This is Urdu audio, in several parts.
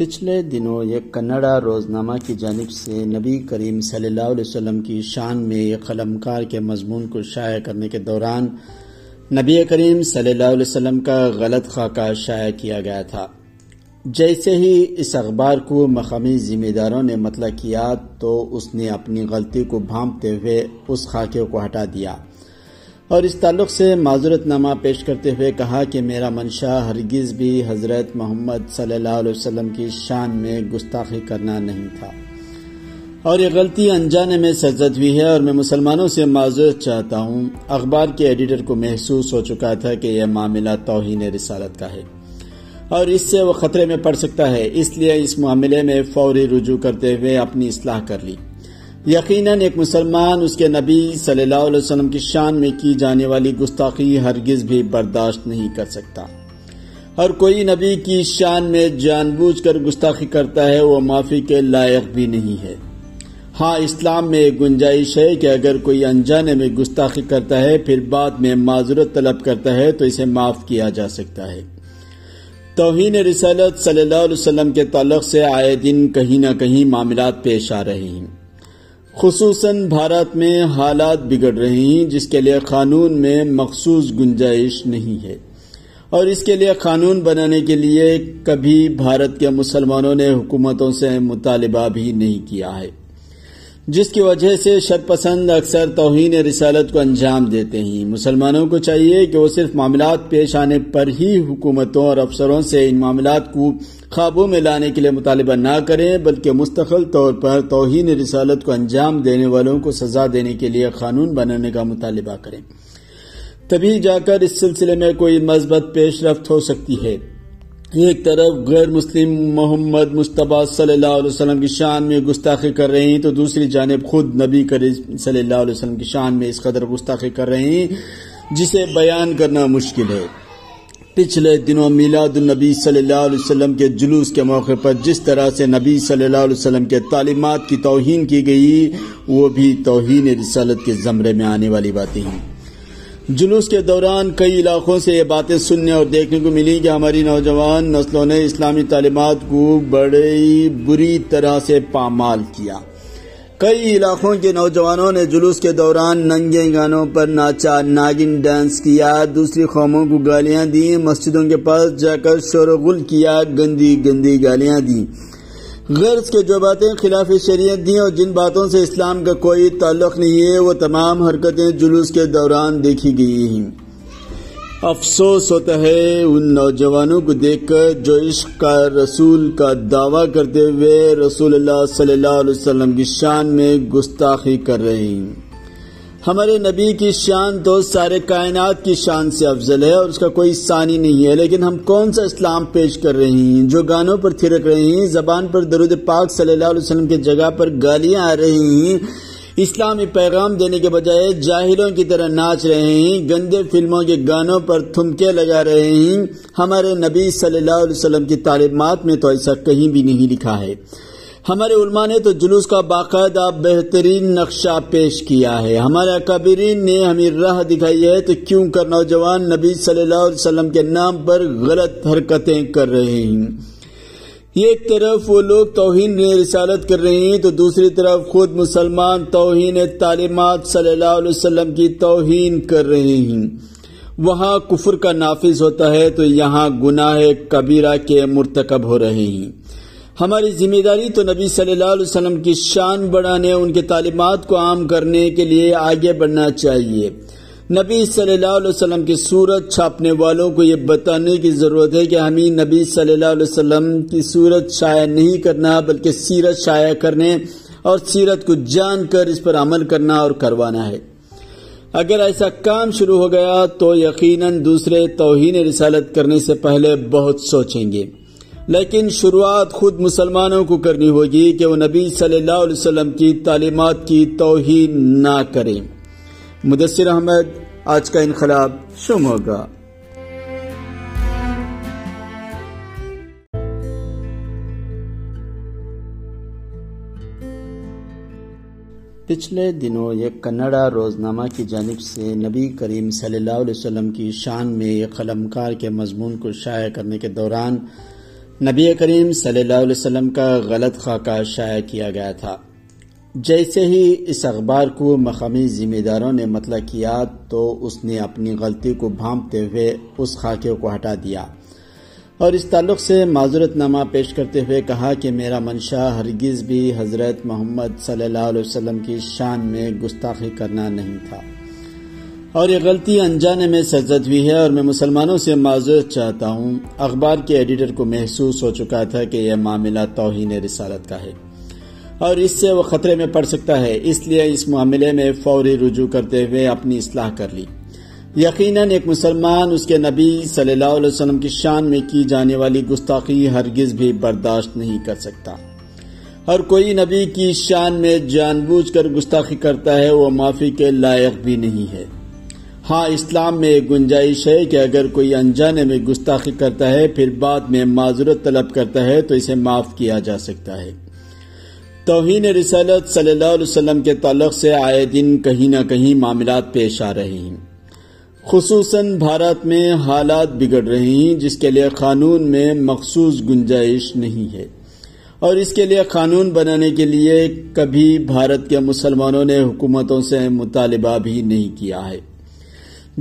پچھلے دنوں ایک کنڑا روزنامہ کی جانب سے نبی کریم صلی اللہ علیہ وسلم کی شان میں ایک قلمکار کے مضمون کو شائع کرنے کے دوران نبی کریم صلی اللہ علیہ وسلم کا غلط خاکہ شائع کیا گیا تھا۔ جیسے ہی اس اخبار کو مقامی ذمہ داروں نے مطلع کیا تو اس نے اپنی غلطی کو بھانپتے ہوئے اس خاکے کو ہٹا دیا۔ اور اس تعلق سے معذرت نامہ پیش کرتے ہوئے کہا کہ میرا منشا ہرگز بھی حضرت محمد صلی اللہ علیہ وسلم کی شان میں گستاخی کرنا نہیں تھا۔ اور یہ غلطی انجانے میں سرزد ہوئی ہے اور میں مسلمانوں سے معذرت چاہتا ہوں۔ اخبار کے ایڈیٹر کو محسوس ہو چکا تھا کہ یہ معاملہ توہین رسالت کا ہے۔ اور اس سے وہ خطرے میں پڑ سکتا ہے۔ اس لیے اس معاملے میں فوری رجوع کرتے ہوئے اپنی اصلاح کر لی۔ یقیناً ایک مسلمان اس کے نبی صلی اللہ علیہ وسلم کی شان میں کی جانے والی گستاخی ہرگز بھی برداشت نہیں کر سکتا۔ اور کوئی نبی کی شان میں جان بوجھ کر گستاخی کرتا ہے، وہ معافی کے لائق بھی نہیں ہے۔ ہاں اسلام میں ایک گنجائش ہے کہ اگر کوئی انجانے میں گستاخی کرتا ہے، پھر بعد میں معذرت طلب کرتا ہے، تو اسے معاف کیا جا سکتا ہے۔ توہین رسالت صلی اللہ علیہ وسلم کے تعلق سے آئے دن کہیں نہ کہیں معاملات پیش آ رہے ہیں۔ خصوصاً بھارت میں حالات بگڑ رہے ہیں، جس کے لیے قانون میں مخصوص گنجائش نہیں ہے۔ اور اس کے لیے قانون بنانے کے لیے کبھی بھارت کے مسلمانوں نے حکومتوں سے مطالبہ بھی نہیں کیا ہے۔ جس کی وجہ سے شر پسند اکثر توہین رسالت کو انجام دیتے ہیں۔ مسلمانوں کو چاہیے کہ وہ صرف معاملات پیش آنے پر ہی حکومتوں اور افسروں سے ان معاملات کو قابو میں لانے کے لیے مطالبہ نہ کریں، بلکہ مستقل طور پر توہین رسالت کو انجام دینے والوں کو سزا دینے کے لیے قانون بنانے کا مطالبہ کریں۔ تبھی جا کر اس سلسلے میں کوئی مثبت پیش رفت ہو سکتی ہے۔ ایک طرف غیر مسلم محمد مصطفیٰ صلی اللہ علیہ وسلم کی شان میں گستاخی کر رہے ہیں، تو دوسری جانب خود نبی کریم صلی اللہ علیہ وسلم کی شان میں اس قدر گستاخی کر رہے ہیں، جسے بیان کرنا مشکل ہے۔ پچھلے دنوں میلاد النبی صلی اللہ علیہ وسلم کے جلوس کے موقع پر جس طرح سے نبی صلی اللہ علیہ وسلم کے تعلیمات کی توہین کی گئی، وہ بھی توہین رسالت کے زمرے میں آنے والی باتیں ہیں۔ جلوس کے دوران کئی علاقوں سے یہ باتیں سننے اور دیکھنے کو ملی کہ ہماری نوجوان نسلوں نے اسلامی تعلیمات کو بڑی بری طرح سے پامال کیا۔ کئی علاقوں کے نوجوانوں نے جلوس کے دوران ننگے گانوں پر ناچا ناگن ڈانس کیا، دوسری قوموں کو گالیاں دی مسجدوں کے پاس جا کر شور و غل کیا، گندی گندی گالیاں دی غرض کے جو باتیں خلاف شریعت دیں اور جن باتوں سے اسلام کا کوئی تعلق نہیں ہے، وہ تمام حرکتیں جلوس کے دوران دیکھی گئی ہیں۔ افسوس ہوتا ہے ان نوجوانوں کو دیکھ کر جو عشق کا رسول کا دعویٰ کرتے ہوئے رسول اللہ صلی اللہ علیہ وسلم کی شان میں گستاخی کر رہے ہیں۔ ہمارے نبی کی شان تو سارے کائنات کی شان سے افضل ہے اور اس کا کوئی ثانی نہیں ہے، لیکن ہم کون سا اسلام پیش کر رہے ہیں؟ جو گانوں پر تھرک رہے ہیں، زبان پر درود پاک صلی اللہ علیہ وسلم کی جگہ پر گالیاں آ رہی ہیں۔ اسلامی پیغام دینے کے بجائے جاہلوں کی طرح ناچ رہے ہیں، گندے فلموں کے گانوں پر تھمکے لگا رہے ہیں۔ ہمارے نبی صلی اللہ علیہ وسلم کی تعلیمات میں تو ایسا کہیں بھی نہیں لکھا ہے۔ ہمارے علماء نے تو جلوس کا باقاعدہ بہترین نقشہ پیش کیا ہے۔ ہمارے اکابرین نے ہمیں راہ دکھائی ہے تو کیوں کر نوجوان نبی صلی اللہ علیہ وسلم کے نام پر غلط حرکتیں کر رہے ہیں۔ ایک طرف وہ لوگ توہین رسالت کر رہے ہیں تو دوسری طرف خود مسلمان توہین تعلیمات صلی اللہ علیہ وسلم کی توہین کر رہے ہیں۔ وہاں کفر کا نافذ ہوتا ہے تو یہاں گناہ کبیرہ کے مرتکب ہو رہے ہیں۔ ہماری ذمہ داری تو نبی صلی اللہ علیہ وسلم کی شان بڑھانے، ان کے تعلیمات کو عام کرنے کے لیے آگے بڑھنا چاہیے۔ نبی صلی اللہ علیہ وسلم کی صورت چھاپنے والوں کو یہ بتانے کی ضرورت ہے کہ ہمیں نبی صلی اللہ علیہ وسلم کی صورت شائع نہیں کرنا، بلکہ سیرت شائع کرنے اور سیرت کو جان کر اس پر عمل کرنا اور کروانا ہے۔ اگر ایسا کام شروع ہو گیا تو یقیناً دوسرے توہین رسالت کرنے سے پہلے بہت سوچیں گے۔ لیکن شروعات خود مسلمانوں کو کرنی ہوگی کہ وہ نبی صلی اللہ علیہ وسلم کی تعلیمات کی توہین نہ کریں۔ مدثر احمد، آج کا انقلاب شم ہوگا پچھلے دنوں ایک کنڑا روزنامہ کی جانب سے نبی کریم صلی اللہ علیہ وسلم کی شان میں ایک قلمکار کے مضمون کو شائع کرنے کے دوران نبی کریم صلی اللہ علیہ وسلم کا غلط خاکہ شائع کیا گیا تھا۔ جیسے ہی اس اخبار کو مقامی ذمہ داروں نے مطلع کیا تو اس نے اپنی غلطی کو بھانپتے ہوئے اس خاکے کو ہٹا دیا۔ اور اس تعلق سے معذرت نامہ پیش کرتے ہوئے کہا کہ میرا منشا ہرگز بھی حضرت محمد صلی اللہ علیہ وسلم کی شان میں گستاخی کرنا نہیں تھا۔ اور یہ غلطی انجانے میں سرزد ہوئی ہے اور میں مسلمانوں سے معذرت چاہتا ہوں۔ اخبار کے ایڈیٹر کو محسوس ہو چکا تھا کہ یہ معاملہ توہین رسالت کا ہے اور اس سے وہ خطرے میں پڑ سکتا ہے۔ اس لیے اس معاملے میں فوری رجوع کرتے ہوئے اپنی اصلاح کر لی۔ یقیناً ایک مسلمان اس کے نبی صلی اللہ علیہ وسلم کی شان میں کی جانے والی گستاخی ہرگز بھی برداشت نہیں کر سکتا۔ اور کوئی نبی کی شان میں جان بوجھ کر گستاخی کرتا ہے، وہ معافی کے لائق بھی نہیں ہے۔ ہاں اسلام میں ایک گنجائش ہے کہ اگر کوئی انجانے میں گستاخی کرتا ہے، پھر بعد میں معذرت طلب کرتا ہے، تو اسے معاف کیا جا سکتا ہے۔ توہین رسالت صلی اللہ علیہ وسلم کے تعلق سے آئے دن کہیں نہ کہیں معاملات پیش آ رہے ہیں۔ خصوصاً بھارت میں حالات بگڑ رہے ہیں، جس کے لیے قانون میں مخصوص گنجائش نہیں ہے۔ اور اس کے لیے قانون بنانے کے لیے کبھی بھارت کے مسلمانوں نے حکومتوں سے مطالبہ بھی نہیں کیا ہے۔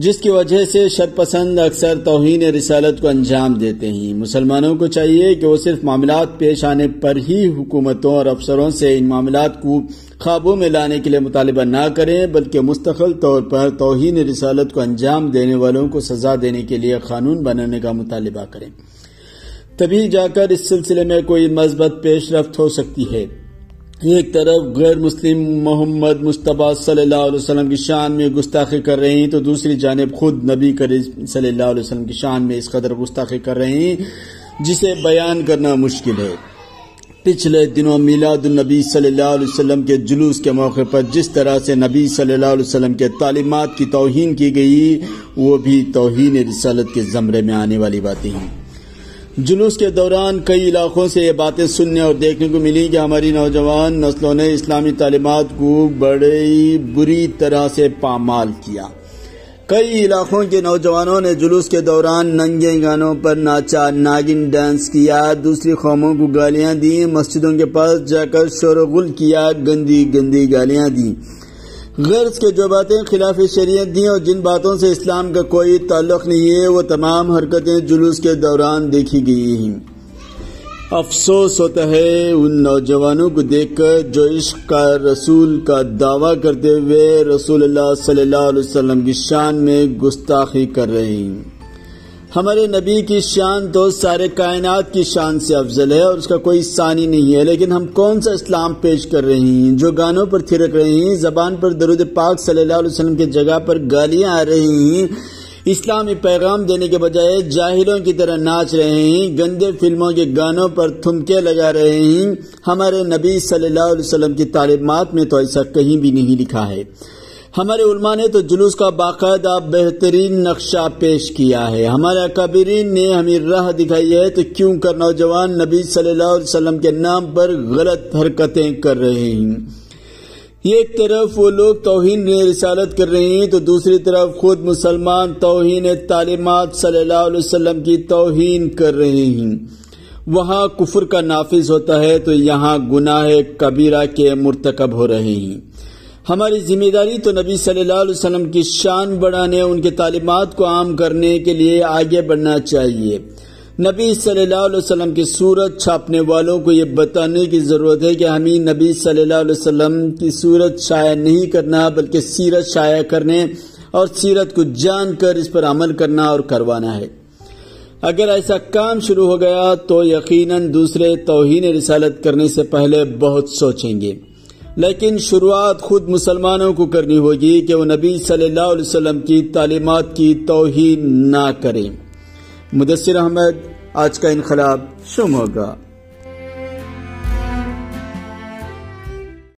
جس کی وجہ سے شر پسند اکثر توہین رسالت کو انجام دیتے ہیں۔ مسلمانوں کو چاہیے کہ وہ صرف معاملات پیش آنے پر ہی حکومتوں اور افسروں سے ان معاملات کو قابو میں لانے کے لیے مطالبہ نہ کریں، بلکہ مستقل طور پر توہین رسالت کو انجام دینے والوں کو سزا دینے کے لیے قانون بنانے کا مطالبہ کریں۔ تبھی جا کر اس سلسلے میں کوئی مثبت پیش رفت ہو سکتی ہے۔ ایک طرف غیر مسلم محمد مصطفیٰ صلی اللہ علیہ وسلم کی شان میں گستاخی کر رہے ہیں، تو دوسری جانب خود نبی کریم صلی اللہ علیہ وسلم کی شان میں اس قدر گستاخی کر رہے ہیں، جسے بیان کرنا مشکل ہے۔ پچھلے دنوں میلاد النبی صلی اللہ علیہ وسلم کے جلوس کے موقع پر جس طرح سے نبی صلی اللہ علیہ وسلم کے تعلیمات کی توہین کی گئی، وہ بھی توہین رسالت کے زمرے میں آنے والی باتیں ہیں۔ جلوس کے دوران کئی علاقوں سے یہ باتیں سننے اور دیکھنے کو ملی کہ ہماری نوجوان نسلوں نے اسلامی تعلیمات کو بڑی بری طرح سے پامال کیا۔ کئی علاقوں کے نوجوانوں نے جلوس کے دوران ننگے گانوں پر ناچا ناگن ڈانس کیا، دوسری قوموں کو گالیاں دی مسجدوں کے پاس جا کر شور و غل کیا، گندی گندی گالیاں دی غرض کے جو باتیں خلاف شریعت دیں اور جن باتوں سے اسلام کا کوئی تعلق نہیں ہے، وہ تمام حرکتیں جلوس کے دوران دیکھی گئی ہیں۔ افسوس ہوتا ہے ان نوجوانوں کو دیکھ کر جو عشق کا رسول کا دعویٰ کرتے ہوئے رسول اللہ صلی اللہ علیہ وسلم کی شان میں گستاخی کر رہے ہیں۔ ہمارے نبی کی شان تو سارے کائنات کی شان سے افضل ہے اور اس کا کوئی ثانی نہیں ہے، لیکن ہم کون سا اسلام پیش کر رہے ہیں؟ جو گانوں پر تھرک رہے ہیں، زبان پر درود پاک صلی اللہ علیہ وسلم کی جگہ پر گالیاں آ رہی ہیں۔ اسلامی پیغام دینے کے بجائے جاہلوں کی طرح ناچ رہے ہیں، گندے فلموں کے گانوں پر تھمکے لگا رہے ہیں۔ ہمارے نبی صلی اللہ علیہ وسلم کی تعلیمات میں تو ایسا کہیں بھی نہیں لکھا ہے۔ ہمارے علماء نے تو جلوس کا باقاعدہ بہترین نقشہ پیش کیا ہے۔ ہمارے اکابرین نے ہمیں راہ دکھائی ہے تو کیوں کر نوجوان نبی صلی اللہ علیہ وسلم کے نام پر غلط حرکتیں کر رہے ہیں۔ ایک طرف وہ لوگ توہین رسالت کر رہے ہیں تو دوسری طرف خود مسلمان توہین تعلیمات صلی اللہ علیہ وسلم کی توہین کر رہے ہیں۔ وہاں کفر کا نافذ ہوتا ہے تو یہاں گناہ کبیرہ کے مرتکب ہو رہے ہیں۔ ہماری ذمہ داری تو نبی صلی اللہ علیہ وسلم کی شان بڑھانے، ان کے تعلیمات کو عام کرنے کے لیے آگے بڑھنا چاہیے۔ نبی صلی اللہ علیہ وسلم کی صورت چھاپنے والوں کو یہ بتانے کی ضرورت ہے کہ ہمیں نبی صلی اللہ علیہ وسلم کی صورت شائع نہیں کرنا، بلکہ سیرت شائع کرنے اور سیرت کو جان کر اس پر عمل کرنا اور کروانا ہے۔ اگر ایسا کام شروع ہو گیا تو یقیناً دوسرے توہین رسالت کرنے سے پہلے بہت سوچیں گے۔ لیکن شروعات خود مسلمانوں کو کرنی ہوگی کہ وہ نبی صلی اللہ علیہ وسلم کی تعلیمات کی توہین نہ کریں۔ مدثر احمد، آج کا انقلاب شم ہوگا